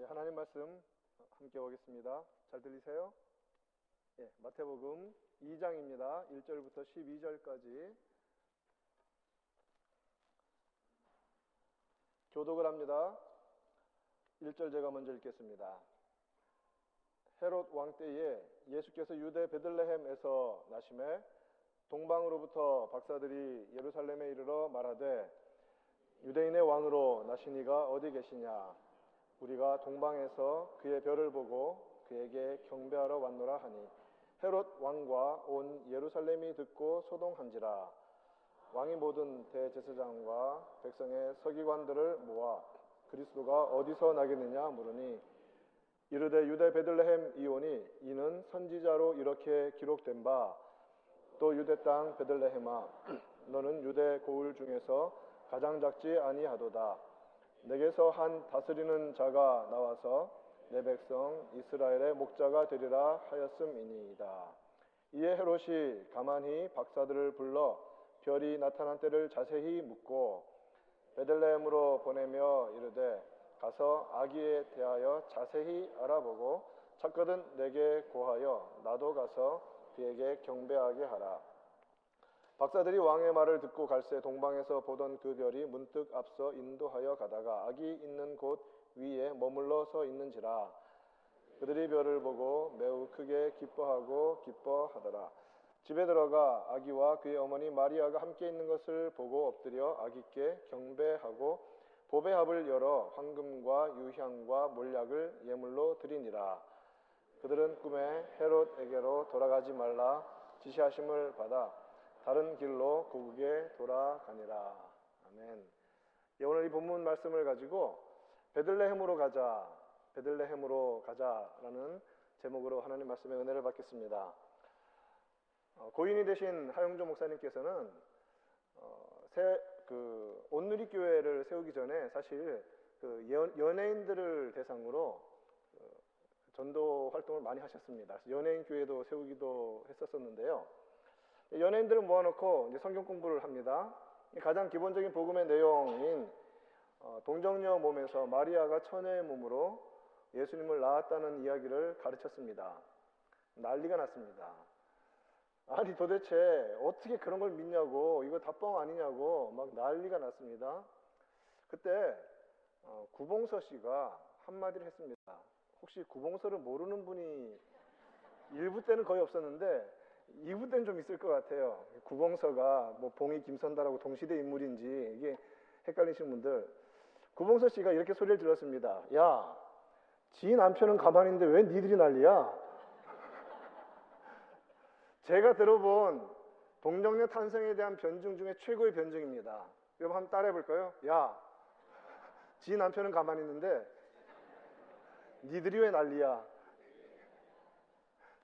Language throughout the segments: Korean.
예, 하나님 말씀 함께 보겠습니다. 잘 들리세요? 예, 마태복음 2장입니다. 1절부터 12절까지 교독을 합니다. 1절 제가 먼저 읽겠습니다. 헤롯 왕 때에 예수께서 유대 베들레헴에서 나심에 동방으로부터 박사들이 예루살렘에 이르러 말하되 유대인의 왕으로 나시니가 어디 계시냐 우리가 동방에서 그의 별을 보고 그에게 경배하러 왔노라 하니 헤롯 왕과 온 예루살렘이 듣고 소동한지라. 왕이 모든 대제사장과 백성의 서기관들을 모아 그리스도가 어디서 나겠느냐 물으니 이르되 유대 베들레헴 이오니 이는 선지자로 이렇게 기록된 바 또 유대 땅 베들레헴아 너는 유대 고을 중에서 가장 작지 아니하도다 내게서 한 다스리는 자가 나와서 내 백성 이스라엘의 목자가 되리라 하였음이니이다. 이에 헤롯이 가만히 박사들을 불러 별이 나타난 때를 자세히 묻고 베들레헴으로 보내며 이르되 가서 아기에 대하여 자세히 알아보고 찾거든 내게 고하여 나도 가서 그에게 경배하게 하라. 박사들이 왕의 말을 듣고 갈새 동방에서 보던 그 별이 문득 앞서 인도하여 가다가 아기 있는 곳 위에 머물러 서 있는지라. 그들이 별을 보고 매우 크게 기뻐하고 기뻐하더라. 집에 들어가 아기와 그의 어머니 마리아가 함께 있는 것을 보고 엎드려 아기께 경배하고 보배합을 열어 황금과 유향과 몰약을 예물로 드리니라. 그들은 꿈에 헤롯에게로 돌아가지 말라 지시하심을 받아 다른 길로 고국에 돌아가니라. 아멘. 예, 오늘 이 본문 말씀을 가지고 베들레헴으로 가자, 베들레헴으로 가자라는 제목으로 하나님 말씀의 은혜를 받겠습니다. 어, 고인이 되신 하영조 목사님께서는 어, 새, 그 온누리 교회를 세우기 전에 사실 그 연 예인들을 대상으로 그 전도 활동을 많이 하셨습니다. 연예인 교회도 세우기도 했었었는데요. 연예인들을 모아놓고 이제 성경 공부를 합니다. 가장 기본적인 복음의 내용인 어, 동정녀 몸에서 마리아가 처녀의 몸으로 예수님을 낳았다는 이야기를 가르쳤습니다. 난리가 났습니다. 아니 도대체 어떻게 그런 걸 믿냐고 이거 다 뻥 아니냐고 막 난리가 났습니다. 그때 어, 구봉서 씨가 한마디를 했습니다. 혹시 구봉서를 모르는 분이 일부 때는 거의 없었는데 2부 때는 좀 있을 것 같아요. 구봉서가 뭐 봉이 김선다라고 동시대 인물인지 이게 헷갈리시는 분들 구봉서 씨가 이렇게 소리를 들었습니다. 야, 지 남편은 가만히 있는데 왜 니들이 난리야? 제가 들어본 동정녀 탄생에 대한 변증 중에 최고의 변증입니다. 여러분 한번 따라해 볼까요? 야, 지 남편은 가만히 있는데 니들이 왜 난리야?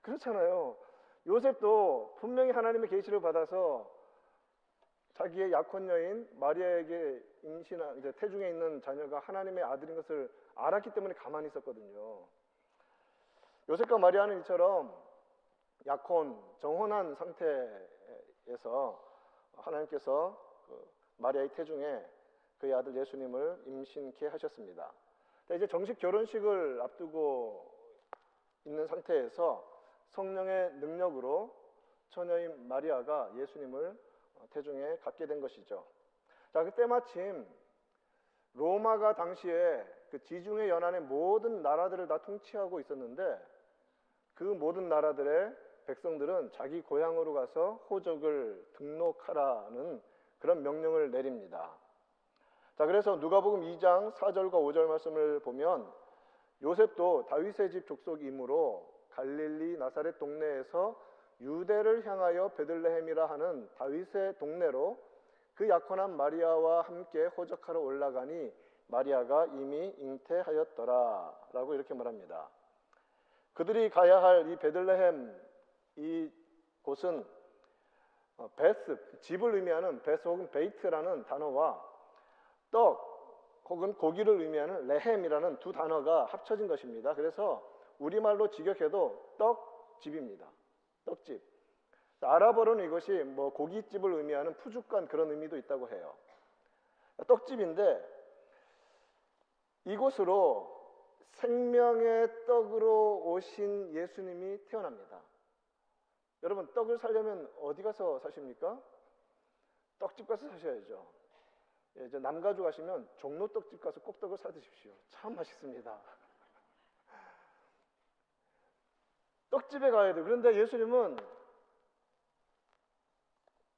그렇잖아요. 요셉도 분명히 하나님의 계시를 받아서 자기의 약혼 여인 마리아에게 임신한 이제 태중에 있는 자녀가 하나님의 아들인 것을 알았기 때문에 가만히 있었거든요. 요셉과 마리아는 이처럼 약혼 정혼한 상태에서 하나님께서 그 마리아의 태중에 그의 아들 예수님을 임신케 하셨습니다. 이제 정식 결혼식을 앞두고 있는 상태에서 성령의 능력으로 처녀인 마리아가 예수님을 태중에 갖게 된 것이죠. 자, 그때 마침 로마가 당시에 그 지중해 연안의 모든 나라들을 다 통치하고 있었는데 그 모든 나라들의 백성들은 자기 고향으로 가서 호적을 등록하라는 그런 명령을 내립니다. 자, 그래서 누가복음 2장 4절과 5절 말씀을 보면 요셉도 다윗의 집 족속이므로 갈릴리 나사렛 동네에서 유대를 향하여 베들레헴이라 하는 다윗의 동네로 그 약혼한 마리아와 함께 호적하러 올라가니 마리아가 이미 잉태하였더라 라고 이렇게 말합니다. 그들이 가야 할 이 베들레헴 이 곳은 어, 베스, 집을 의미하는 베스 혹은 베이트라는 단어와 떡 혹은 고기를 의미하는 레헴이라는 두 단어가 합쳐진 것입니다. 그래서 우리말로 직역해도 떡집입니다. 떡집. 아랍어로는 이것이 뭐 고깃집을 의미하는 푸죽간 그런 의미도 있다고 해요. 떡집인데 이곳으로 생명의 떡으로 오신 예수님이 태어납니다. 여러분 떡을 살려면 어디 가서 사십니까? 떡집 가서 사셔야죠. 예, 저 남가주 가시면 종로 떡집 가서 꼭 떡을 사 드십시오. 참 맛있습니다. 떡집에 가야 돼요. 그런데 예수님은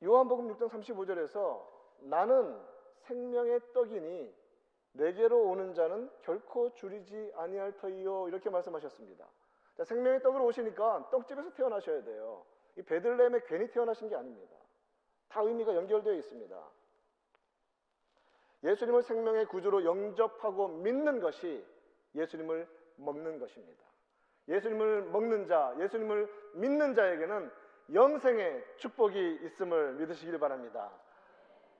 요한복음 6장 35절에서 나는 생명의 떡이니 내게로 오는 자는 결코 줄이지 아니할 터이요 이렇게 말씀하셨습니다. 자, 생명의 떡으로 오시니까 떡집에서 태어나셔야 돼요. 이 베들레헴에 괜히 태어나신 게 아닙니다. 다 의미가 연결되어 있습니다. 예수님을 생명의 구주로 영접하고 믿는 것이 예수님을 먹는 것입니다. 예수님을 먹는 자, 예수님을 믿는 자에게는 영생의 축복이 있음을 믿으시길 바랍니다.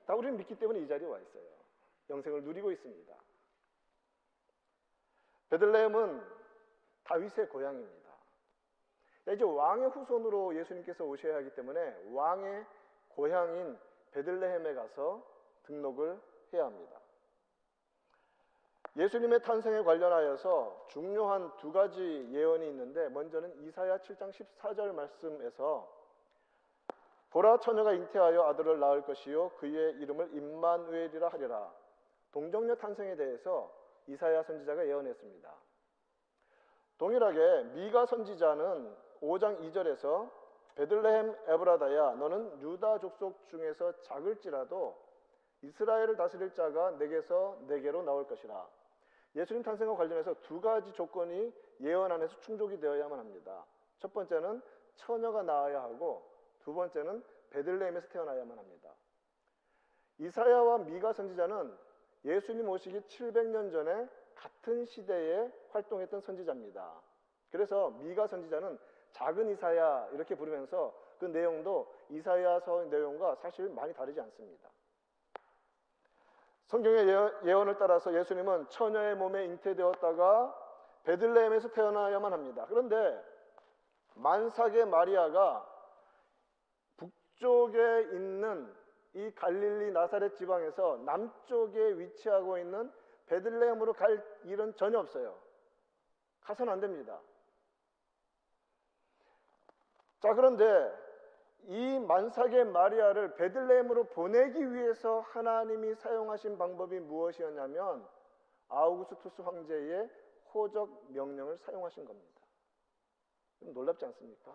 다 우리는 믿기 때문에 이 자리에 와 있어요. 영생을 누리고 있습니다. 베들레헴은 다윗의 고향입니다. 이제 왕의 후손으로 예수님께서 오셔야 하기 때문에 왕의 고향인 베들레헴에 가서 등록을 해야 합니다. 예수님의 탄생에 관련하여서 중요한 두 가지 예언이 있는데 먼저는 이사야 7장 14절 말씀에서 보라 처녀가 잉태하여 아들을 낳을 것이요 그의 이름을 임만우엘이라 하리라. 동정녀 탄생에 대해서 이사야 선지자가 예언했습니다. 동일하게 미가 선지자는 5장 2절에서 베들레헴 에브라다야 너는 유다 족속 중에서 작을지라도 이스라엘을 다스릴 자가 내게서 내게로 나올 것이라. 예수님 탄생과 관련해서 두 가지 조건이 예언 안에서 충족이 되어야만 합니다. 첫 번째는 처녀가 나와야 하고 두 번째는 베들레헴에서 태어나야만 합니다. 이사야와 미가 선지자는 예수님 오시기 700년 전에 같은 시대에 활동했던 선지자입니다. 그래서 미가 선지자는 작은 이사야 이렇게 부르면서 그 내용도 이사야서 내용과 사실 많이 다르지 않습니다. 성경의 예언을 따라서 예수님은 처녀의 몸에 잉태되었다가 베들레헴에서 태어나야만 합니다. 그런데 만삭의 마리아가 북쪽에 있는 이 갈릴리 나사렛 지방에서 남쪽에 위치하고 있는 베들레헴으로 갈 일은 전혀 없어요. 가서는 안 됩니다. 자, 그런데 이 만삭의 마리아를 베들레헴으로 보내기 위해서 하나님이 사용하신 방법이 무엇이었냐면 아우구스투스 황제의 호적 명령을 사용하신 겁니다. 놀랍지 않습니까?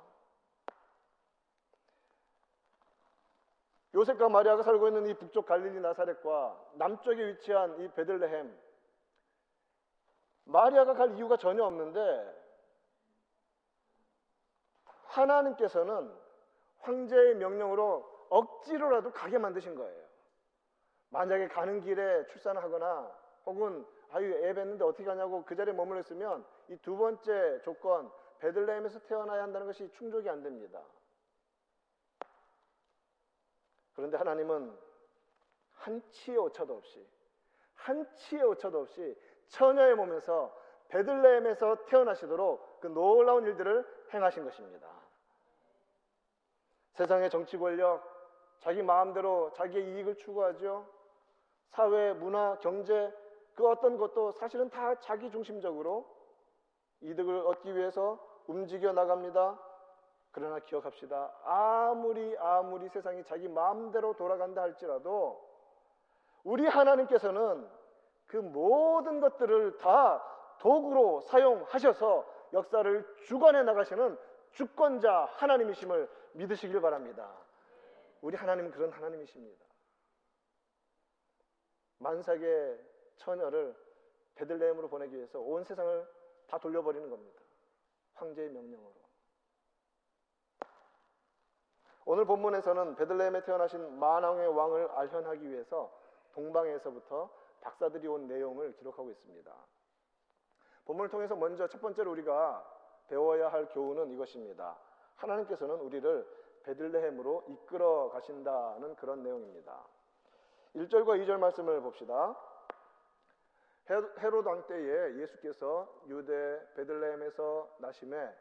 요셉과 마리아가 살고 있는 이 북쪽 갈릴리 나사렛과 남쪽에 위치한 이 베들레헴 마리아가 갈 이유가 전혀 없는데 하나님께서는 황제의 명령으로 억지로라도 가게 만드신 거예요. 만약에 가는 길에 출산하거나 혹은 아유 애 뱉는데 어떻게 가냐고 그 자리에 머물러 있으면 이 두 번째 조건 베들레헴에서 태어나야 한다는 것이 충족이 안 됩니다. 그런데 하나님은 한치의 오차도 없이 한치의 오차도 없이 처녀의 몸에서 베들레헴에서 태어나시도록 그 놀라운 일들을 행하신 것입니다. 세상의 정치 권력, 자기 마음대로 자기의 이익을 추구하죠. 사회, 문화, 경제 그 어떤 것도 사실은 다 자기 중심적으로 이득을 얻기 위해서 움직여 나갑니다. 그러나 기억합시다. 아무리 아무리 세상이 자기 마음대로 돌아간다 할지라도 우리 하나님께서는 그 모든 것들을 다 도구로 사용하셔서 역사를 주관해 나가시는 주권자 하나님이심을 믿으시길 바랍니다. 우리 하나님은 그런 하나님이십니다. 만삭의 처녀를 베들레헴으로 보내기 위해서 온 세상을 다 돌려버리는 겁니다. 황제의 명령으로. 오늘 본문에서는 베들레헴에 태어나신 만왕의 왕을 알현하기 위해서 동방에서부터 박사들이 온 내용을 기록하고 있습니다. 본문을 통해서 먼저 첫 번째로 우리가 배워야 할 교훈은 이것입니다. 하나님께서는 우리를 베들레헴으로 이끌어 가신다는 그런 내용입니다. 1절과 2절 말씀을 봅시다. 헤롯 왕 때에 예수께서 유대 베들레헴에서 나심에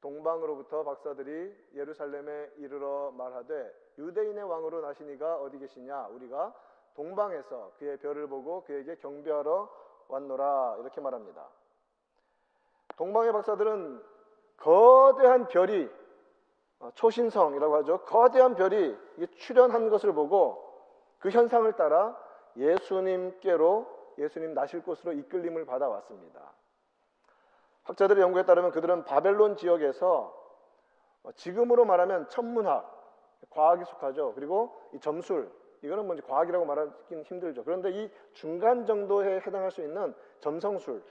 동방으로부터 박사들이 예루살렘에 이르러 말하되 유대인의 왕으로 나시니가 어디 계시냐 우리가 동방에서 그의 별을 보고 그에게 경배하러 왔노라 이렇게 말합니다. 동방의 박사들은 거대한 별이 어, 초신성이라고 하죠. 거대한 별이 출현한 것을 보고 그 현상을 따라 예수님께로 예수님 나실 곳으로 이끌림을 받아왔습니다. 학자들의 연구에 따르면 그들은 바벨론 지역에서 어, 지금으로 말하면 천문학, 과학이 속하죠. 그리고 이 점술, 이거는 뭔지 과학이라고 말하기는 힘들죠. 그런데 이 중간 정도에 해당할 수 있는 점성술,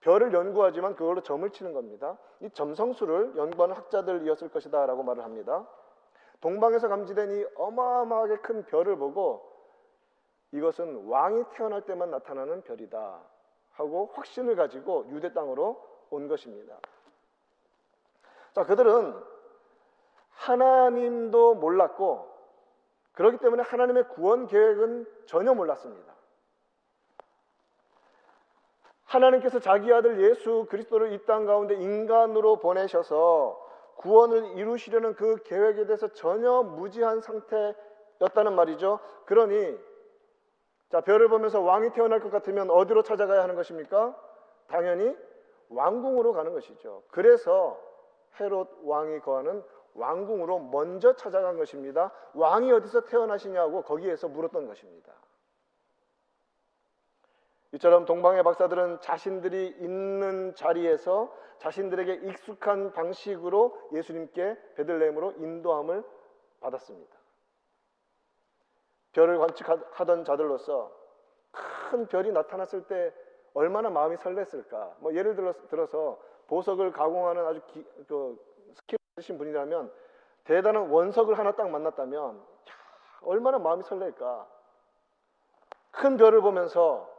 별을 연구하지만 그걸로 점을 치는 겁니다. 이 점성술을 연구하는 학자들이었을 것이다 라고 말을 합니다. 동방에서 감지된 이 어마어마하게 큰 별을 보고 이것은 왕이 태어날 때만 나타나는 별이다 하고 확신을 가지고 유대 땅으로 온 것입니다. 자, 그들은 하나님도 몰랐고 그렇기 때문에 하나님의 구원 계획은 전혀 몰랐습니다. 하나님께서 자기 아들 예수 그리스도를 이 땅 가운데 인간으로 보내셔서 구원을 이루시려는 그 계획에 대해서 전혀 무지한 상태였다는 말이죠. 그러니 자 별을 보면서 왕이 태어날 것 같으면 어디로 찾아가야 하는 것입니까? 당연히 왕궁으로 가는 것이죠. 그래서 헤롯 왕이 거하는 왕궁으로 먼저 찾아간 것입니다. 왕이 어디서 태어나시냐고 거기에서 물었던 것입니다. 이처럼 동방의 박사들은 자신들이 있는 자리에서 자신들에게 익숙한 방식으로 예수님께 베들레헴으로 인도함을 받았습니다. 별을 관측하던 자들로서 큰 별이 나타났을 때 얼마나 마음이 설렜을까? 뭐 예를 들어서 보석을 가공하는 아주 기, 그 스킬 있으신 분이라면 대단한 원석을 하나 딱 만났다면 야, 얼마나 마음이 설렐까? 큰 별을 보면서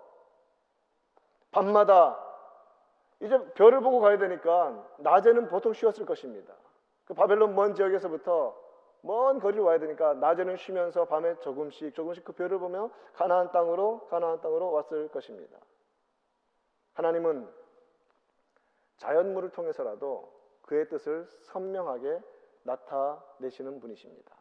밤마다 이제 별을 보고 가야 되니까 낮에는 보통 쉬었을 것입니다. 그 바벨론 먼 지역에서부터 먼 거리를 와야 되니까 낮에는 쉬면서 밤에 조금씩 조금씩 그 별을 보며 가나안 땅으로 가나안 땅으로 왔을 것입니다. 하나님은 자연물을 통해서라도 그의 뜻을 선명하게 나타내시는 분이십니다.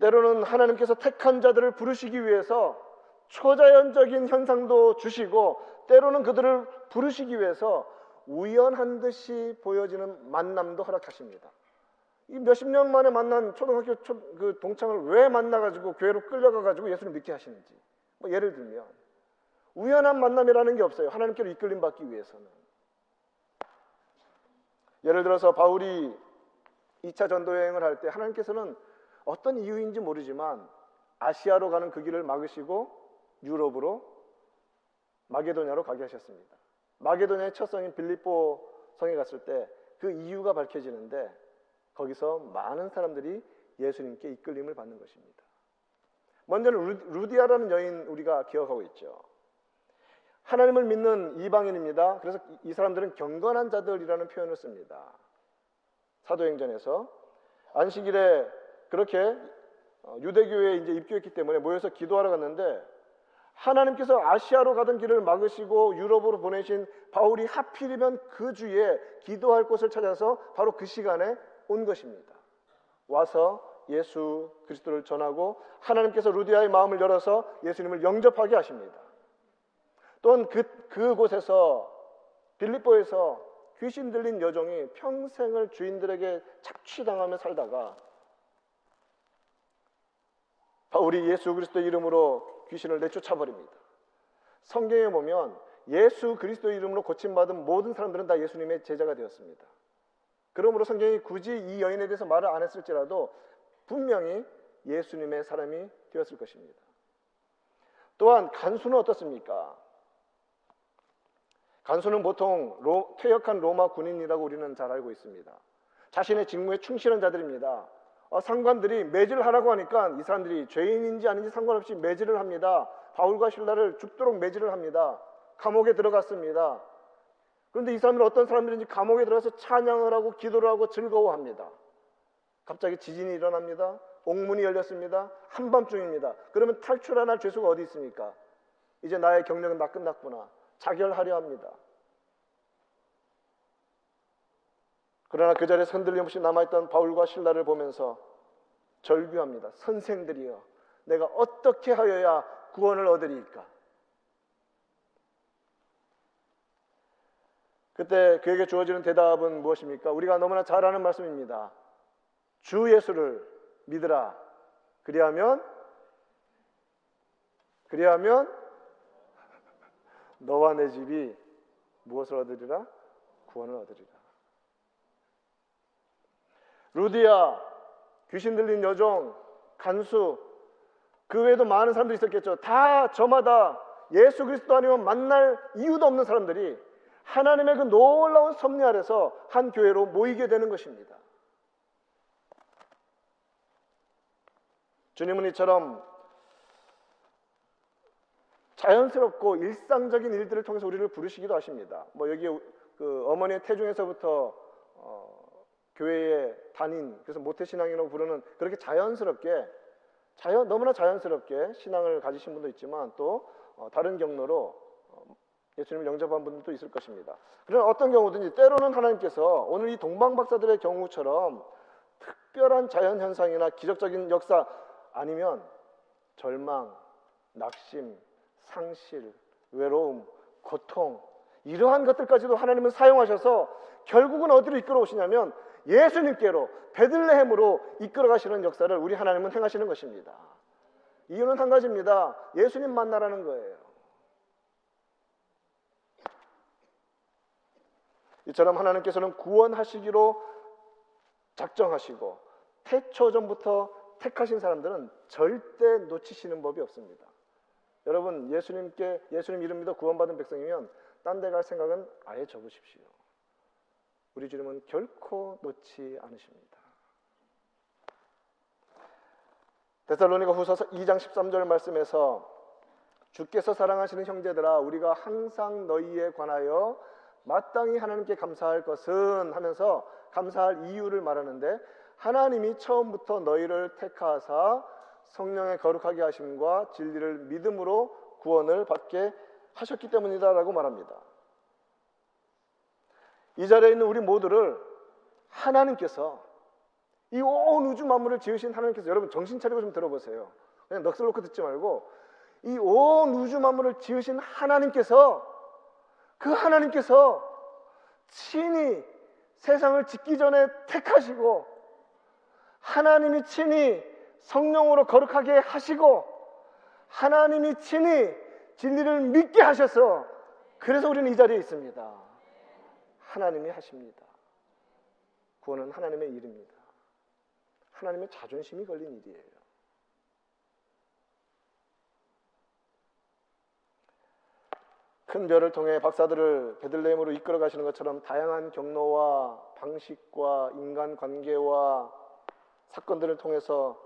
때로는 하나님께서 택한 자들을 부르시기 위해서 초자연적인 현상도 주시고 때로는 그들을 부르시기 위해서 우연한 듯이 보여지는 만남도 허락하십니다. 이 몇십 년 만에 만난 초등학교 초, 그 동창을 왜 만나가지고 교회로 끌려가가지고 예수를 믿게 하시는지. 뭐 예를 들면 우연한 만남이라는 게 없어요. 하나님께로 이끌림 받기 위해서는. 예를 들어서 바울이 2차 전도 여행을 할 때 하나님께서는 어떤 이유인지 모르지만 아시아로 가는 그 길을 막으시고 유럽으로 마게도냐로 가게 하셨습니다. 마게도냐의 첫 성인 빌립보 성에 갔을 때 그 이유가 밝혀지는데 거기서 많은 사람들이 예수님께 이끌림을 받는 것입니다. 먼저는 루디아라는 여인 우리가 기억하고 있죠. 하나님을 믿는 이방인입니다. 그래서 이 사람들은 경건한 자들이라는 표현을 씁니다. 사도행전에서 안식일에 그렇게 어, 유대교회에 이제 입교했기 때문에 모여서 기도하러 갔는데 하나님께서 아시아로 가던 길을 막으시고 유럽으로 보내신 바울이 하필이면 그 주에 기도할 곳을 찾아서 바로 그 시간에 온 것입니다. 와서 예수 그리스도를 전하고 하나님께서 루디아의 마음을 열어서 예수님을 영접하게 하십니다. 또한 그, 그곳에서 빌립보에서 귀신 들린 여종이 평생을 주인들에게 착취당하며 살다가 바울이 예수 그리스도 이름으로 귀신을 내쫓아 버립니다. 성경에 보면 예수 그리스도 이름으로 고침받은 모든 사람들은 다 예수님의 제자가 되었습니다. 그러므로 성경이 굳이 이 여인에 대해서 말을 안 했을지라도 분명히 예수님의 사람이 되었을 것입니다. 또한 간수는 어떻습니까? 간수는 보통 로, 퇴역한 로마 군인이라고 우리는 잘 알고 있습니다. 자신의 직무에 충실한 자들입니다. 어, 상관들이 매질을 하라고 하니까 이 사람들이 죄인인지 아닌지 상관없이 매질을 합니다. 바울과 신라를 죽도록 매질을 합니다. 감옥에 들어갔습니다. 그런데 이 사람들은 어떤 사람들인지 감옥에 들어가서 찬양을 하고 기도를 하고 즐거워합니다. 갑자기 지진이 일어납니다. 옥문이 열렸습니다. 한밤중입니다. 그러면 탈출하나 할 죄수가 어디 있습니까? 이제 나의 경력은 다 끝났구나. 자결하려 합니다. 그러나 그 자리에 흔들림 없이 남아있던 바울과 신라를 보면서 절규합니다. 선생들이여, 내가 어떻게 하여야 구원을 얻으리까? 그때 그에게 주어지는 대답은 무엇입니까? 우리가 너무나 잘 아는 말씀입니다. 주 예수를 믿으라. 그리하면 그리하면 너와 내 집이 무엇을 얻으리라? 구원을 얻으리라. 루디아, 귀신 들린 여종, 간수, 그 외에도 많은 사람들이 있었겠죠. 다 저마다 예수 그리스도 아니면 만날 이유도 없는 사람들이 하나님의 그 놀라운 섭리 아래서 한 교회로 모이게 되는 것입니다. 주님은 이처럼 자연스럽고 일상적인 일들을 통해서 우리를 부르시기도 하십니다. 뭐 여기 그 어머니의 태중에서부터 어, 교회의 단인 그래서 모태신앙이라고 부르는 그렇게 자연스럽게 자연 너무나 자연스럽게 신앙을 가지신 분도 있지만 또 어, 다른 경로로 어, 예수님을 영접한 분들도 있을 것입니다. 그러나 어떤 경우든지 때로는 하나님께서 오늘 이 동방 박사들의 경우처럼 특별한 자연 현상이나 기적적인 역사 아니면 절망, 낙심, 상실, 외로움, 고통 이러한 것들까지도 하나님은 사용하셔서 결국은 어디로 이끌어 오시냐면 예수님께로 베들레헴으로 이끌어 가시는 역사를 우리 하나님은 행하시는 것입니다. 이유는 한 가지입니다. 예수님 만나라는 거예요. 이처럼 하나님께서는 구원하시기로 작정하시고 태초 전부터 택하신 사람들은 절대 놓치시는 법이 없습니다. 여러분 예수님께 예수님 이름 믿어 구원받은 백성이면 딴 데 갈 생각은 아예 접으십시오. 우리 주님은 결코 놓지 않으십니다. 데살로니가 후서서 2장 13절 말씀에서 주께서 사랑하시는 형제들아 우리가 항상 너희에 관하여 마땅히 하나님께 감사할 것은 하면서 감사할 이유를 말하는데 하나님이 처음부터 너희를 택하사 성령의 거룩하게 하심과 진리를 믿음으로 구원을 받게 하셨기 때문이다라고 말합니다. 이 자리에 있는 우리 모두를 하나님께서 이 온 우주 만물을 지으신 하나님께서 여러분 정신 차리고 좀 들어보세요. 그냥 넋을 놓고 듣지 말고 이 온 우주 만물을 지으신 하나님께서 그 하나님께서 친히 세상을 짓기 전에 택하시고 하나님이 친히 성령으로 거룩하게 하시고 하나님이 친히 진리를 믿게 하셔서 그래서 우리는 이 자리에 있습니다. 하나님이 하십니다. 구원은 하나님의 일입니다. 하나님의 자존심이 걸린 일이에요. 큰 별을 통해 박사들을 베들레헴으로 이끌어 가시는 것처럼 다양한 경로와 방식과 인간 관계와 사건들을 통해서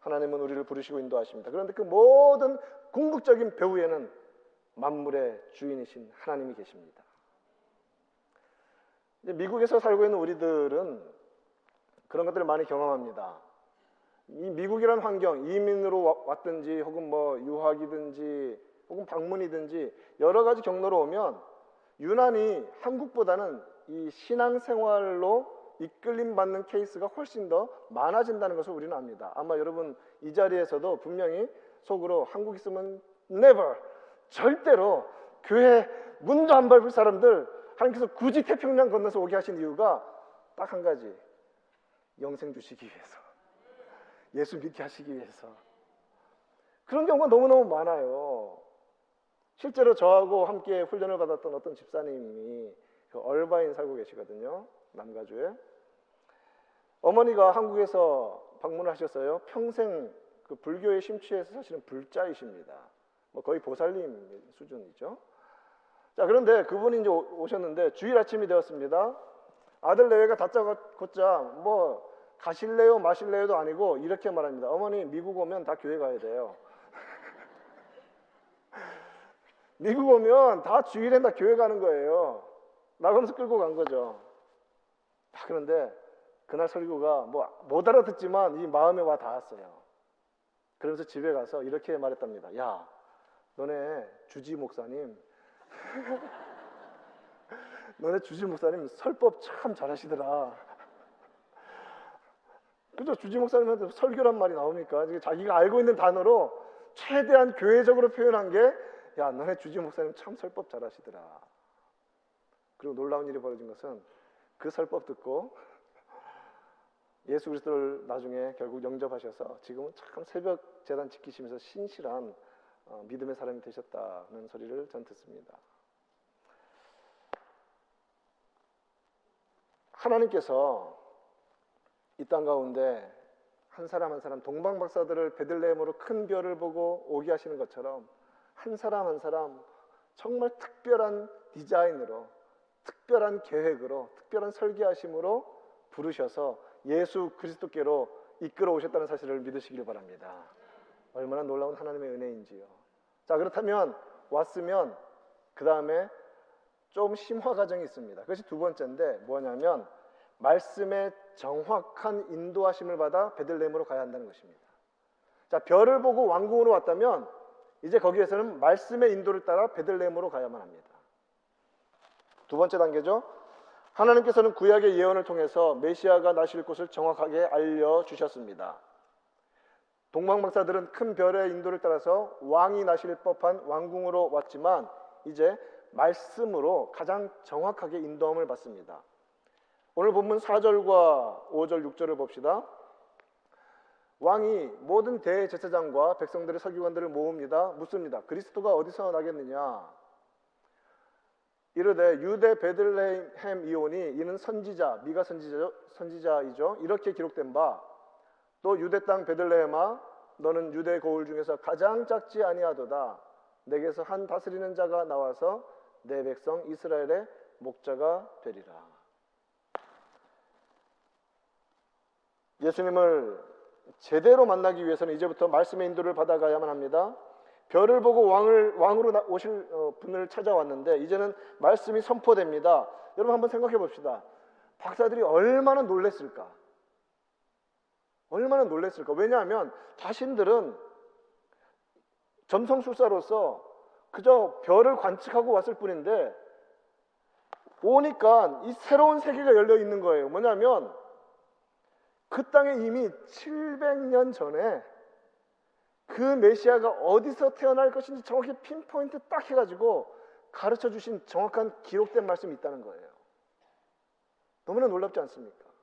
하나님은 우리를 부르시고 인도하십니다. 그런데 그 모든 궁극적인 배후에는 만물의 주인이신 하나님이 계십니다. 미국에서 살고 있는 우리들은 그런 것들을 많이 경험합니다. 이 미국이란 환경, 이민으로 왔든지 혹은 뭐 유학이든지 혹은 방문이든지 여러 가지 경로로 오면 유난히 한국보다는 이 신앙생활로 이끌림 받는 케이스가 훨씬 더 많아진다는 것을 우리는 압니다. 아마 여러분 이 자리에서도 분명히 속으로 한국 있으면 never 절대로 교회 문도 안 밟을 사람들 하나님께서 굳이 태평양 건너서 오게 하신 이유가 딱 한 가지 영생 주시기 위해서 예수 믿게 하시기 위해서 그런 경우가 너무너무 많아요. 실제로 저하고 함께 훈련을 받았던 어떤 집사님이 그 얼바인 살고 계시거든요. 남가주에. 어머니가 한국에서 방문을 하셨어요. 평생 그 불교에 심취해서 사실은 불자이십니다. 뭐 거의 보살님 수준이죠. 자, 그런데 그분이 이제 오셨는데 주일 아침이 되었습니다. 아들 내외가 다짜 곧자 뭐 가실래요 마실래요도 아니고 이렇게 말합니다. 어머니 미국 오면 다 교회 가야 돼요. 미국 오면 다 주일엔 다 교회 가는 거예요. 나가면서 끌고 간 거죠. 그런데 그날 설교가 뭐 못 알아듣지만 이 마음에 와 닿았어요. 그러면서 집에 가서 이렇게 말했답니다. 야, 너네 주지 목사님, 너네 주지 목사님 설법 참 잘하시더라. 그죠? 주지 목사님한테 설교란 말이 나오니까 자기가 알고 있는 단어로 최대한 교회적으로 표현한 게 야, 너네 주지 목사님 참 설법 잘하시더라. 그리고 놀라운 일이 벌어진 것은 그 설법 듣고 예수 그리스도를 나중에 결국 영접하셔서 지금은 참 새벽 재단 지키시면서 신실한 어, 믿음의 사람이 되셨다는 소리를 전 듣습니다. 하나님께서 이 땅 가운데 한 사람 한 사람 동방 박사들을 베들레헴으로 큰 별을 보고 오게 하시는 것처럼 한 사람 한 사람 정말 특별한 디자인으로 특별한 계획으로 특별한 설계하심으로 부르셔서 예수 그리스도께로 이끌어 오셨다는 사실을 믿으시길 바랍니다. 얼마나 놀라운 하나님의 은혜인지요. 자, 그렇다면 왔으면 그 다음에 좀 심화 과정이 있습니다. 그것이 두 번째인데 뭐냐면 말씀의 정확한 인도하심을 받아 베들레헴으로 가야 한다는 것입니다. 자, 별을 보고 왕궁으로 왔다면 이제 거기에서는 말씀의 인도를 따라 베들레헴으로 가야만 합니다. 두 번째 단계죠. 하나님께서는 구약의 예언을 통해서 메시아가 나실 곳을 정확하게 알려 주셨습니다. 동방박사들은 큰 별의 인도를 따라서 왕이 나실 법한 왕궁으로 왔지만 이제 말씀으로 가장 정확하게 인도함을 받습니다. 오늘 본문 4절과 5절, 6절을 봅시다. 왕이 모든 대제사장과 백성들의 서기관들을 모읍니다. 묻습니다. 그리스도가 어디서 나겠느냐? 이르되 유대 베들레헴 이오니 이는 선지자 미가 선지자 선지자이죠. 이렇게 기록된 바 또 유대 땅 베들레헴아 너는 유대 거울 중에서 가장 작지 아니하도다. 내게서 한 다스리는 자가 나와서 내 백성 이스라엘의 목자가 되리라. 예수님을 제대로 만나기 위해서는 이제부터 말씀의 인도를 받아가야만 합니다. 별을 보고 왕을 왕으로 오실 어, 분을 찾아왔는데 이제는 말씀이 선포됩니다. 여러분 한번 생각해 봅시다. 박사들이 얼마나 놀랬을까? 얼마나 놀랬을까? 왜냐하면 자신들은 점성술사로서 그저 별을 관측하고 왔을 뿐인데 오니까 이 새로운 세계가 열려 있는 거예요. 뭐냐면 그 땅에 이미 700년 전에 그 메시아가 어디서 태어날 것인지 정확히 핀포인트 딱 해가지고 가르쳐 주신 정확한 기록된 말씀이 있다는 거예요. 너무나 놀랍지 않습니까?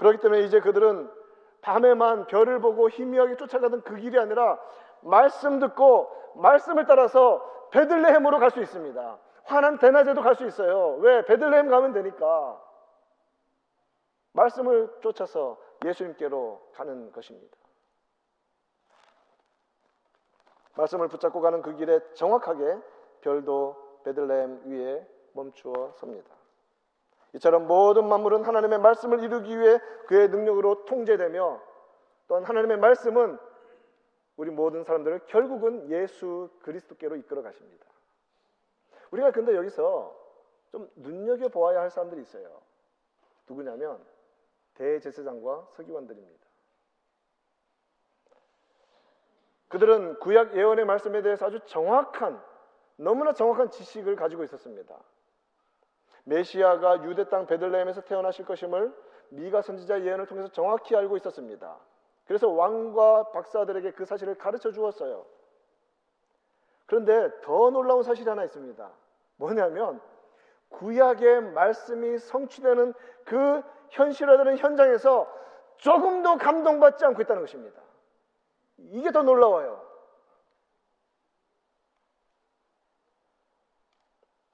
그렇기 때문에 이제 그들은 밤에만 별을 보고 희미하게 쫓아가던 그 길이 아니라 말씀 듣고 말씀을 따라서 베들레헴으로 갈 수 있습니다. 환한 대낮에도 갈 수 있어요. 왜? 베들레헴 가면 되니까. 말씀을 쫓아서 예수님께로 가는 것입니다. 말씀을 붙잡고 가는 그 길에 정확하게 별도 베들레헴 위에 멈추어 섭니다. 이처럼 모든 만물은 하나님의 말씀을 이루기 위해 그의 능력으로 통제되며 또한 하나님의 말씀은 우리 모든 사람들을 결국은 예수 그리스도께로 이끌어 가십니다. 우리가 근데 여기서 좀 눈여겨 보아야 할 사람들이 있어요. 누구냐면 대제사장과 서기관들입니다. 그들은 구약 예언의 말씀에 대해서 아주 정확한 너무나 정확한 지식을 가지고 있었습니다. 메시아가 유대 땅 베들레헴에서 태어나실 것임을 미가 선지자 예언을 통해서 정확히 알고 있었습니다. 그래서 왕과 박사들에게 그 사실을 가르쳐 주었어요. 그런데 더 놀라운 사실이 하나 있습니다. 뭐냐면 구약의 말씀이 성취되는 그 현실화되는 현장에서 조금도 감동받지 않고 있다는 것입니다. 이게 더 놀라워요.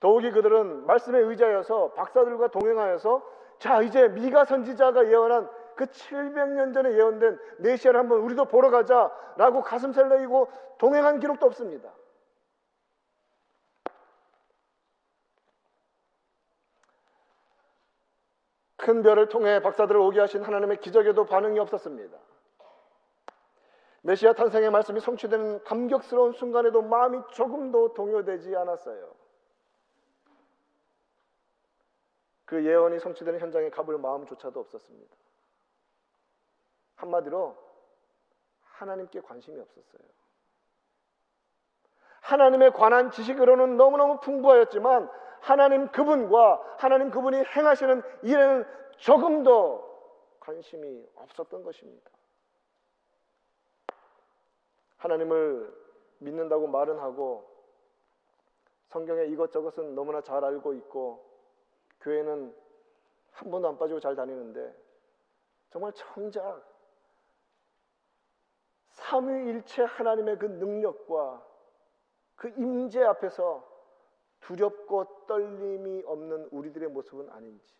더욱이 그들은 말씀에 의지하여서 박사들과 동행하여서 자 이제 미가 선지자가 예언한 그 700년 전에 예언된 메시아를 한번 우리도 보러 가자라고 가슴 설레이고 동행한 기록도 없습니다. 큰 별을 통해 박사들을 오게 하신 하나님의 기적에도 반응이 없었습니다. 메시아 탄생의 말씀이 성취되는 감격스러운 순간에도 마음이 조금도 동요되지 않았어요. 그 예언이 성취되는 현장에 가볼 마음조차도 없었습니다. 한마디로 하나님께 관심이 없었어요. 하나님에 관한 지식으로는 너무너무 풍부하였지만 하나님 그분과 하나님 그분이 행하시는 일에는 조금도 관심이 없었던 것입니다. 하나님을 믿는다고 말은 하고 성경에 이것저것은 너무나 잘 알고 있고 교회는 한 번도 안 빠지고 잘 다니는데 정말 정작 삼위일체 하나님의 그 능력과 그 임재 앞에서 두렵고 떨림이 없는 우리들의 모습은 아닌지.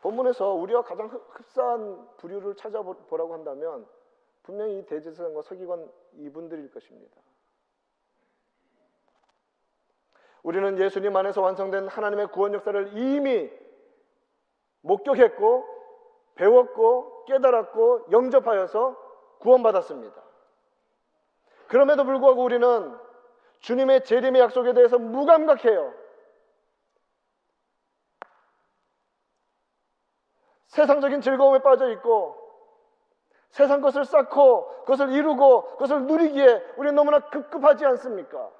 본문에서 우리와 가장 흡사한 부류를 찾아보라고 한다면 분명히 대제사장과 서기관 이분들일 것입니다. 우리는 예수님 안에서 완성된 하나님의 구원 역사를 이미 목격했고 배웠고 깨달았고 영접하여서 구원받았습니다. 그럼에도 불구하고 우리는 주님의 재림의 약속에 대해서 무감각해요. 세상적인 즐거움에 빠져 있고 세상 것을 쌓고 그것을 이루고 그것을 누리기에 우리는 너무나 급급하지 않습니까?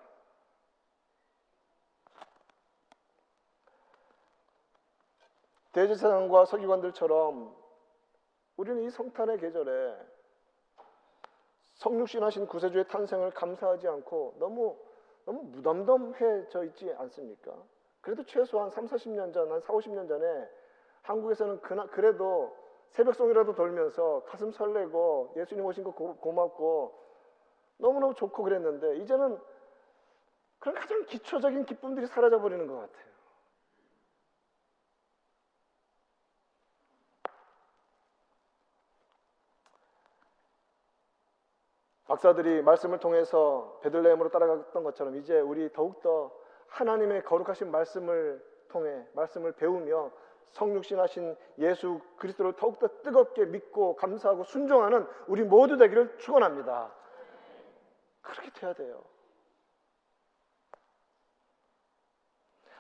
대제사장과 서기관들처럼 우리는 이 성탄의 계절에 성육신하신 구세주의 탄생을 감사하지 않고 너무 너무 무덤덤해져 있지 않습니까? 그래도 최소한 3, 40년 전, 한 4, 50년 전에 한국에서는 그나, 그래도 새벽송이라도 돌면서 가슴 설레고 예수님 오신 거 고, 고맙고 너무너무 좋고 그랬는데 이제는 그런 가장 기초적인 기쁨들이 사라져 버리는 것 같아요. 박사들이 말씀을 통해서 베들레헴으로 따라갔던 것처럼 이제 우리 더욱더 하나님의 거룩하신 말씀을 통해 말씀을 배우며 성육신하신 예수 그리스도를 더욱더 뜨겁게 믿고 감사하고 순종하는 우리 모두 되기를 축원합니다. 그렇게 돼야 돼요.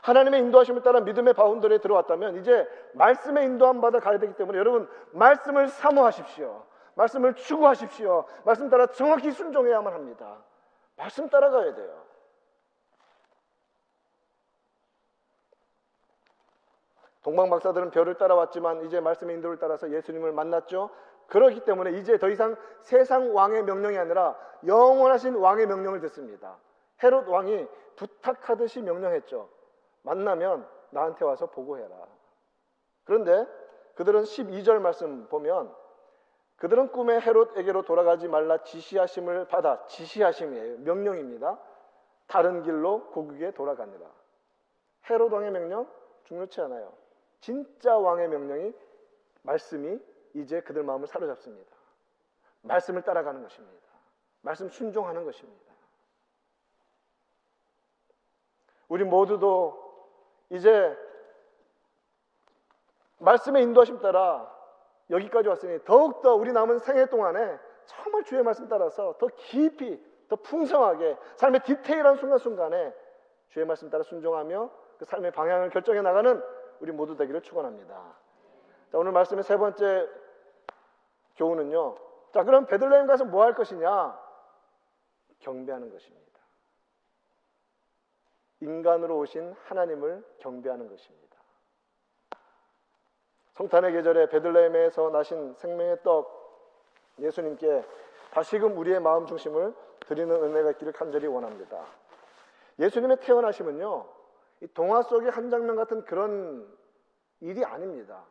하나님의 인도하심을 따라 믿음의 바운더리에 들어왔다면 이제 말씀의 인도함 받아 가야 되기 때문에 여러분 말씀을 사모하십시오. 말씀을 추구하십시오. 말씀 따라 정확히 순종해야만 합니다. 말씀 따라가야 돼요. 동방 박사들은 별을 따라왔지만 이제 말씀의 인도를 따라서 예수님을 만났죠. 그렇기 때문에 이제 더 이상 세상 왕의 명령이 아니라 영원하신 왕의 명령을 듣습니다. 헤롯 왕이 부탁하듯이 명령했죠. 만나면 나한테 와서 보고해라. 그런데 그들은 12절 말씀 보면 그들은 꿈에 헤롯에게로 돌아가지 말라 지시하심을 받아 지시하심이에요. 명령입니다. 다른 길로 고국에 돌아가느라. 헤롯 왕의 명령 중요치 않아요. 진짜 왕의 명령이 말씀이 이제 그들 마음을 사로잡습니다. 말씀을 따라가는 것입니다. 말씀 순종하는 것입니다. 우리 모두도 이제 말씀의 인도하심 따라 여기까지 왔으니 더욱더 우리 남은 생애 동안에 정말 주의 말씀 따라서 더 깊이 더 풍성하게 삶의 디테일한 순간순간에 주의 말씀 따라 순종하며 그 삶의 방향을 결정해 나가는 우리 모두 되기를 축원합니다. 자, 오늘 말씀의 세 번째 교훈은요. 자, 그럼 베들레헴 가서 뭐 할 것이냐? 경배하는 것입니다. 인간으로 오신 하나님을 경배하는 것입니다. 성탄의 계절에 베들레헴에서 나신 생명의 떡 예수님께 다시금 우리의 마음 중심을 드리는 은혜가 있기를 간절히 원합니다. 예수님의 태어나심은요, 이 동화 속의 한 장면 같은 그런 일이 아닙니다.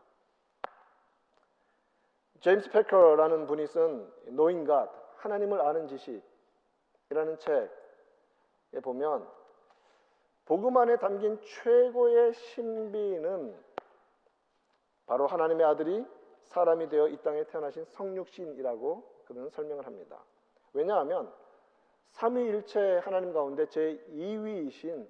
제임스 패커라는 분이 쓴 노인 갓 하나님을 아는 지식이라는 책에 보면 복음 안에 담긴 최고의 신비는 바로 하나님의 아들이 사람이 되어 이 땅에 태어나신 성육신이라고 그는 설명을 합니다. 왜냐하면 삼위일체 하나님 가운데 제2위이신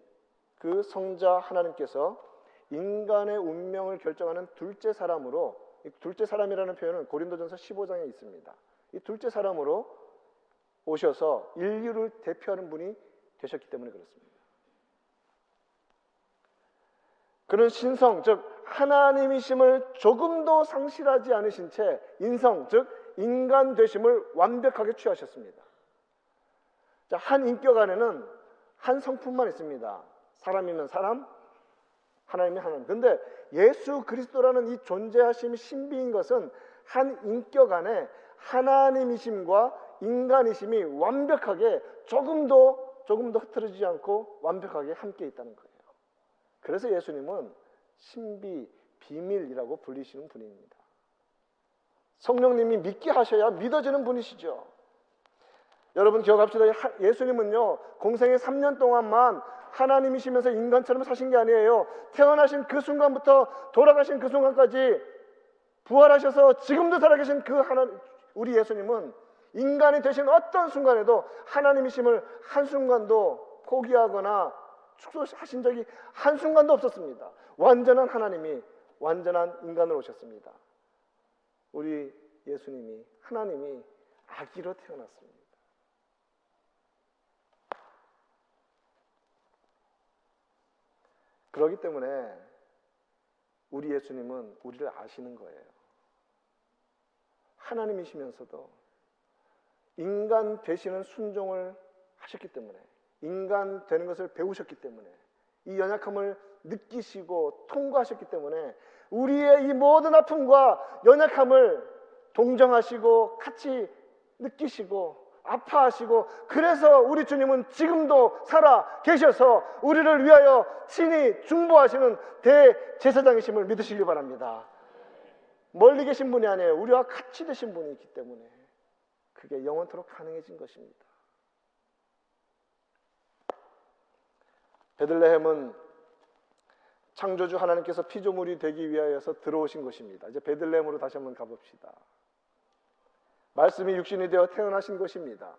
그 성자 하나님께서 인간의 운명을 결정하는 둘째 사람으로 둘째 사람이라는 표현은 고린도전서 15장에 있습니다. 이 둘째 사람으로 오셔서 인류를 대표하는 분이 되셨기 때문에 그렇습니다. 그는 신성, 즉 하나님이심을 조금도 상실하지 않으신 채 인성, 즉 인간 되심을 완벽하게 취하셨습니다. 자, 한 인격 안에는 한 성품만 있습니다. 사람이면 사람, 하나님이 하나님. 근데 예수 그리스도라는 이 존재하심이 신비인 것은 한 인격 안에 하나님이심과 인간이심이 완벽하게 조금도 조금도 흐트러지지 않고 완벽하게 함께 있다는 거예요. 그래서 예수님은 신비 비밀이라고 불리시는 분입니다. 성령님이 믿게 하셔야 믿어지는 분이시죠. 여러분 기억합시다. 예수님은요, 공생의 3년 동안만 하나님이시면서 인간처럼 사신 게 아니에요. 태어나신 그 순간부터 돌아가신 그 순간까지 부활하셔서 지금도 살아계신 그 하나 우리 예수님은 인간이 되신 어떤 순간에도 하나님이심을 한순간도 포기하거나 축소하신 적이 한순간도 없었습니다. 완전한 하나님이 완전한 인간으로 오셨습니다. 우리 예수님이 하나님이 아기로 태어났습니다. 그렇기 때문에 우리 예수님은 우리를 아시는 거예요. 하나님이시면서도 인간 되시는 순종을 하셨기 때문에 인간 되는 것을 배우셨기 때문에 이 연약함을 느끼시고 통과하셨기 때문에 우리의 이 모든 아픔과 연약함을 동정하시고 같이 느끼시고 아파하시고 그래서 우리 주님은 지금도 살아 계셔서 우리를 위하여 친히 중보하시는 대제사장이심을 믿으시기 바랍니다. 멀리 계신 분이 아니에요. 우리와 같이 되신 분이 있기 때문에 그게 영원토록 가능해진 것입니다. 베들레헴은 창조주 하나님께서 피조물이 되기 위하여서 들어오신 것입니다. 이제 베들레헴으로 다시 한번 가봅시다. 말씀이 육신이 되어 태어나신 것입니다.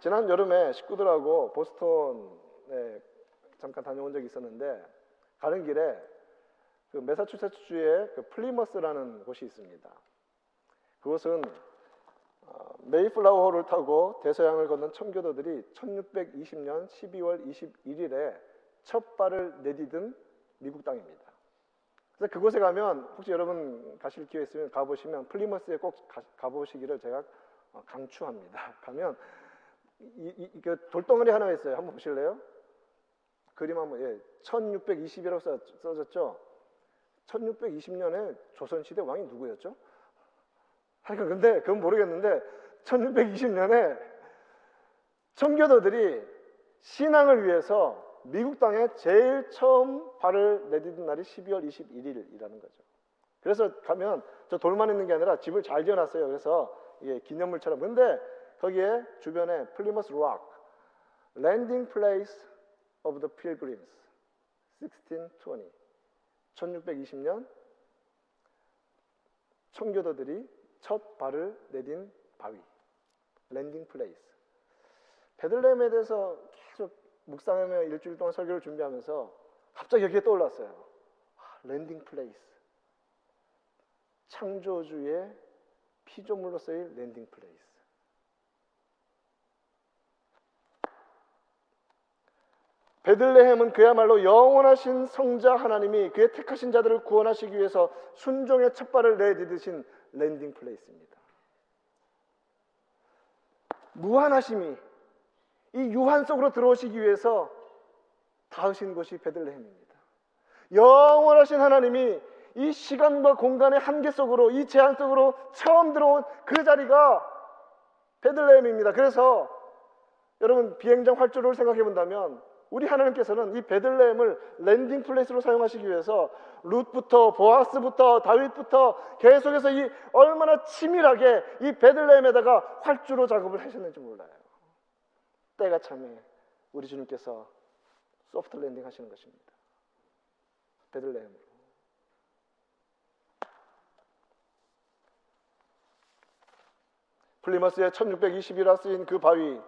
지난 여름에 식구들하고 보스턴에 잠깐 다녀온 적이 있었는데 가는 길에 그 메사추세츠주의 그 플리머스라는 곳이 있습니다. 그곳은 어, 메이플라워호를 타고 대서양을 건넌 청교도들이 1620년 12월 21일에 첫 발을 내디딘 미국 땅입니다. 그래서 그곳에 가면 혹시 여러분 가실 기회 있으면 가보시면 플리머스에 꼭 가, 보시기를 제가 어, 강추합니다. 가면 이, 이, 이, 그 돌덩어리 하나 있어요. 한번 보실래요? 그림 한번 예, 1620이라고 써, 써졌죠. 1620년에 조선시대 왕이 누구였죠? 하여간 근데 그건 모르겠는데 1620년에 청교도들이 신앙을 위해서 미국 땅에 제일 처음 발을 내딛은 날이 12월 21일이라는 거죠. 그래서 가면 저 돌만 있는 게 아니라 집을 잘 지어놨어요. 그래서 이게 기념물처럼. 근데 거기에 주변에 Plymouth Rock, landing place of the Pilgrims 1620 1620년 청교도들이 첫 발을 내딘 바위 landing place 베들레헴에 대해서 묵상하며 일주일 동안 설교를 준비하면서 갑자기 여기에 떠올랐어요. 아, landing place. 창조주의 피조물로서의 landing place. 베들레헴은 그야말로 영원하신 성자 하나님이 그의 택하신 자들을 구원하시기 위해서 순종의 첫발을 내디디신 landing place입니다. 무한하심이 이 유한 속으로 들어오시기 위해서 닿으신 곳이 베들레헴입니다. 영원하신 하나님이 이 시간과 공간의 한계 속으로 이 제한 속으로 처음 들어온 그 자리가 베들레헴입니다. 그래서 여러분 비행장 활주로를 생각해 본다면 우리 하나님께서는 이 베들레헴을 landing place로 사용하시기 위해서 룻부터 보아스부터 다윗부터 계속해서 이 얼마나 치밀하게 이 베들레헴에다가 활주로 작업을 하셨는지 몰라요. 때가 참에 우리 주님께서 soft landing 하시는 것입니다. 베들레헴으로. 플리머스의 1620이라 쓰인 그 바위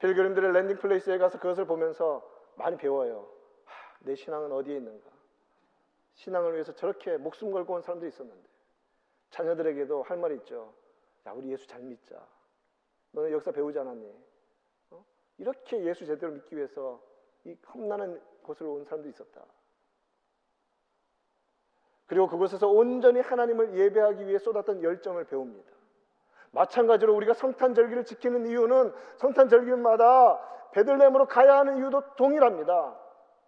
Pilgrim들의 landing place에 가서 그것을 보면서 많이 배워요. 하, 내 신앙은 어디에 있는가? 신앙을 위해서 저렇게 목숨 걸고 온 사람도 있었는데 자녀들에게도 할 말이 있죠. 야, 우리 예수 잘 믿자. 너는 역사 배우지 않았니? 이렇게 예수 제대로 믿기 위해서 이 험난한 곳으로 온 사람도 있었다. 그리고 그곳에서 온전히 하나님을 예배하기 위해 쏟았던 열정을 배웁니다. 마찬가지로 우리가 성탄절기를 지키는 이유는 성탄절기마다 베들레헴으로 가야 하는 이유도 동일합니다.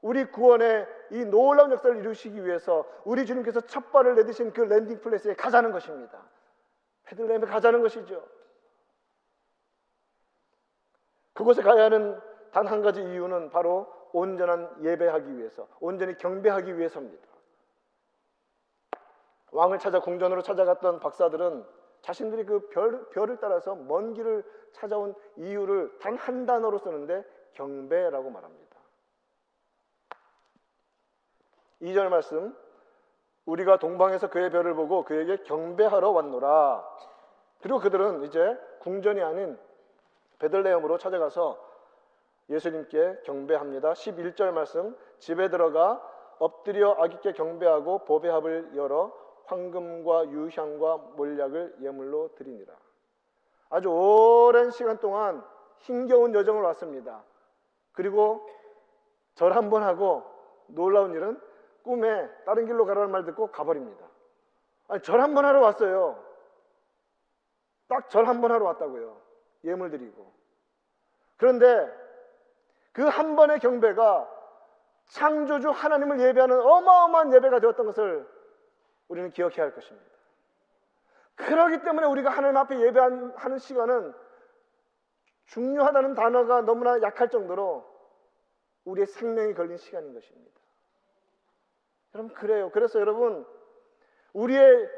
우리 구원의 이 놀라운 역사를 이루시기 위해서 우리 주님께서 첫 발을 내디신 그 landing place에 가자는 것입니다. 베들레헴에 가자는 것이죠. 그곳에 가야 하는 단 한 가지 이유는 바로 온전한 예배하기 위해서, 온전히 경배하기 위해서입니다. 왕을 찾아 궁전으로 찾아갔던 박사들은 자신들이 그 별, 별을 따라서 먼 길을 찾아온 이유를 단 한 단어로 쓰는데 경배라고 말합니다. 2절 말씀 우리가 동방에서 그의 별을 보고 그에게 경배하러 왔노라. 그리고 그들은 이제 궁전이 아닌 베들레헴으로 찾아가서 예수님께 경배합니다. 11절 말씀 집에 들어가 엎드려 아기께 경배하고 보배합을 열어 황금과 유향과 몰약을 예물로 드리니라. 아주 오랜 시간 동안 힘겨운 여정을 왔습니다. 그리고 절 한 번 하고 놀라운 일은 꿈에 다른 길로 가라는 말 듣고 가버립니다. 아니, 절 한 번 하러 왔어요. 딱 절 한 번 하러 왔다고요. 예물 드리고. 그런데 그 한 번의 경배가 창조주 하나님을 예배하는 어마어마한 예배가 되었던 것을 우리는 기억해야 할 것입니다. 그러기 때문에 우리가 하나님 앞에 예배하는 시간은 중요하다는 단어가 너무나 약할 정도로 우리의 생명이 걸린 시간인 것입니다. 여러분, 그래요. 그래서 여러분, 우리의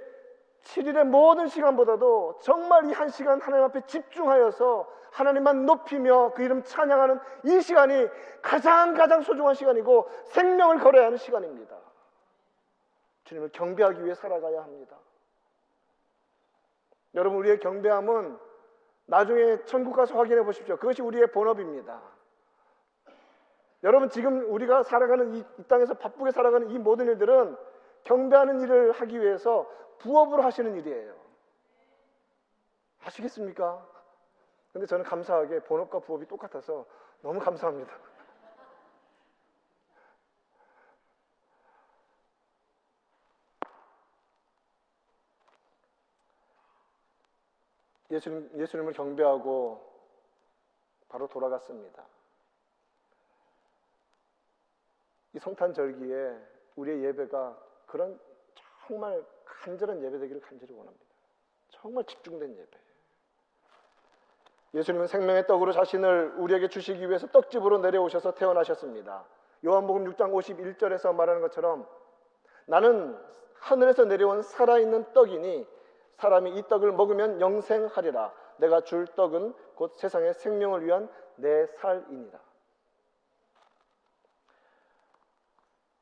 7일의 모든 시간보다도 정말 이 한 시간 하나님 앞에 집중하여서 하나님만 높이며 그 이름 찬양하는 이 시간이 가장 가장 소중한 시간이고 생명을 걸어야 하는 시간입니다. 주님을 경배하기 위해 살아가야 합니다. 여러분 우리의 경배함은 나중에 천국 가서 확인해 보십시오. 그것이 우리의 본업입니다. 여러분 지금 우리가 살아가는 이, 이 땅에서 바쁘게 살아가는 이 모든 일들은 경배하는 일을 하기 위해서 부업으로 하시는 일이에요. 아시겠습니까? 근데 저는 감사하게 본업과 부업이 똑같아서 너무 감사합니다. 예수님, 예수님을 경배하고 바로 돌아갔습니다. 이 성탄절기에 우리의 예배가 그런 정말 간절한 예배 되기를 간절히 원합니다. 정말 집중된 예배. 예수님은 생명의 떡으로 자신을 우리에게 주시기 위해서 떡집으로 내려오셔서 태어나셨습니다. 요한복음 6장 51절에서 말하는 것처럼 나는 하늘에서 내려온 살아있는 떡이니 사람이 이 떡을 먹으면 영생하리라. 내가 줄 떡은 곧 세상의 생명을 위한 내 살이니라.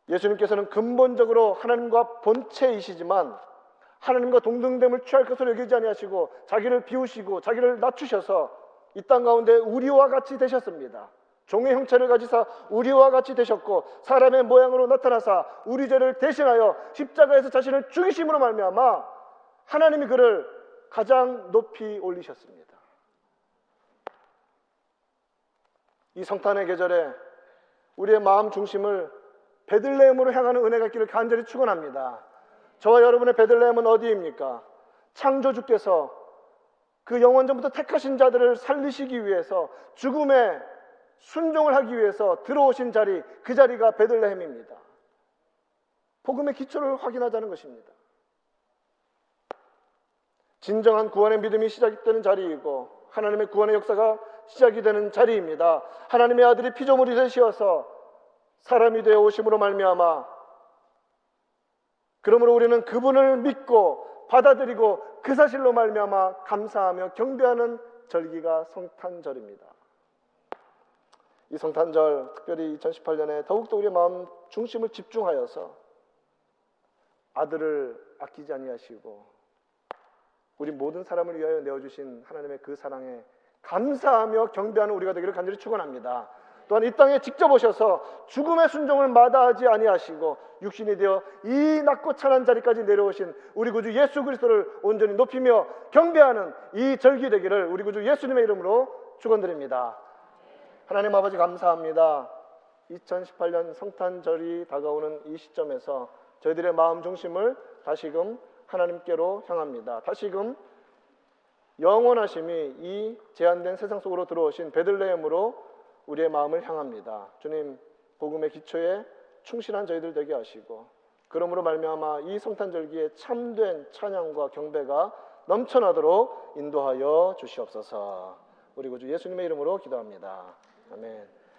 예수님께서는 근본적으로 하나님과 본체이시지만 하나님과 동등됨을 취할 것을 여기지 아니하시고 자기를 비우시고 자기를 낮추셔서 이 땅 가운데 우리와 같이 되셨습니다. 종의 형체를 가지사 우리와 같이 되셨고 사람의 모양으로 나타나사 우리 죄를 대신하여 십자가에서 자신을 죽이심으로 말미암아 하나님이 그를 가장 높이 올리셨습니다. 이 성탄의 계절에 우리의 마음 중심을 베들레헴으로 향하는 은혜가 있기를 간절히 축원합니다. 저와 여러분의 베들레헴은 어디입니까? 창조주께서 그 영원전부터 택하신 자들을 살리시기 위해서 죽음에 순종을 하기 위해서 들어오신 자리 그 자리가 베들레헴입니다. 복음의 기초를 확인하자는 것입니다. 진정한 구원의 믿음이 시작되는 자리이고 하나님의 구원의 역사가 시작이 되는 자리입니다. 하나님의 아들이 피조물이 되시어서 사람이 되어 오심으로 말미암아 그러므로 우리는 그분을 믿고 받아들이고 그 사실로 말미암아 감사하며 경배하는 절기가 성탄절입니다. 이 성탄절 특별히 2018년에 더욱더 우리의 마음 중심을 집중하여서 아들을 아끼지 아니하시고 우리 모든 사람을 위하여 내어주신 하나님의 그 사랑에 감사하며 경배하는 우리가 되기를 간절히 축원합니다. 또한 이 땅에 직접 오셔서 죽음의 순종을 마다하지 아니하시고 육신이 되어 이 낮고 찬한 자리까지 내려오신 우리 구주 예수 그리스도를 온전히 높이며 경배하는 이 절기 되기를 우리 구주 예수님의 이름으로 축원드립니다. 하나님 아버지 감사합니다. 2018년 성탄절이 다가오는 이 시점에서 저희들의 마음 중심을 다시금 하나님께로 향합니다. 다시금 영원하심이 이 제한된 세상 속으로 들어오신 베들레헴으로 우리의 마음을 향합니다. 주님 복음의 기초에 충실한 저희들 되게 하시고 그러므로 말미암아 이 성탄절기에 참된 찬양과 경배가 넘쳐나도록 인도하여 주시옵소서. 우리 구주 예수님의 이름으로 기도합니다. 아멘.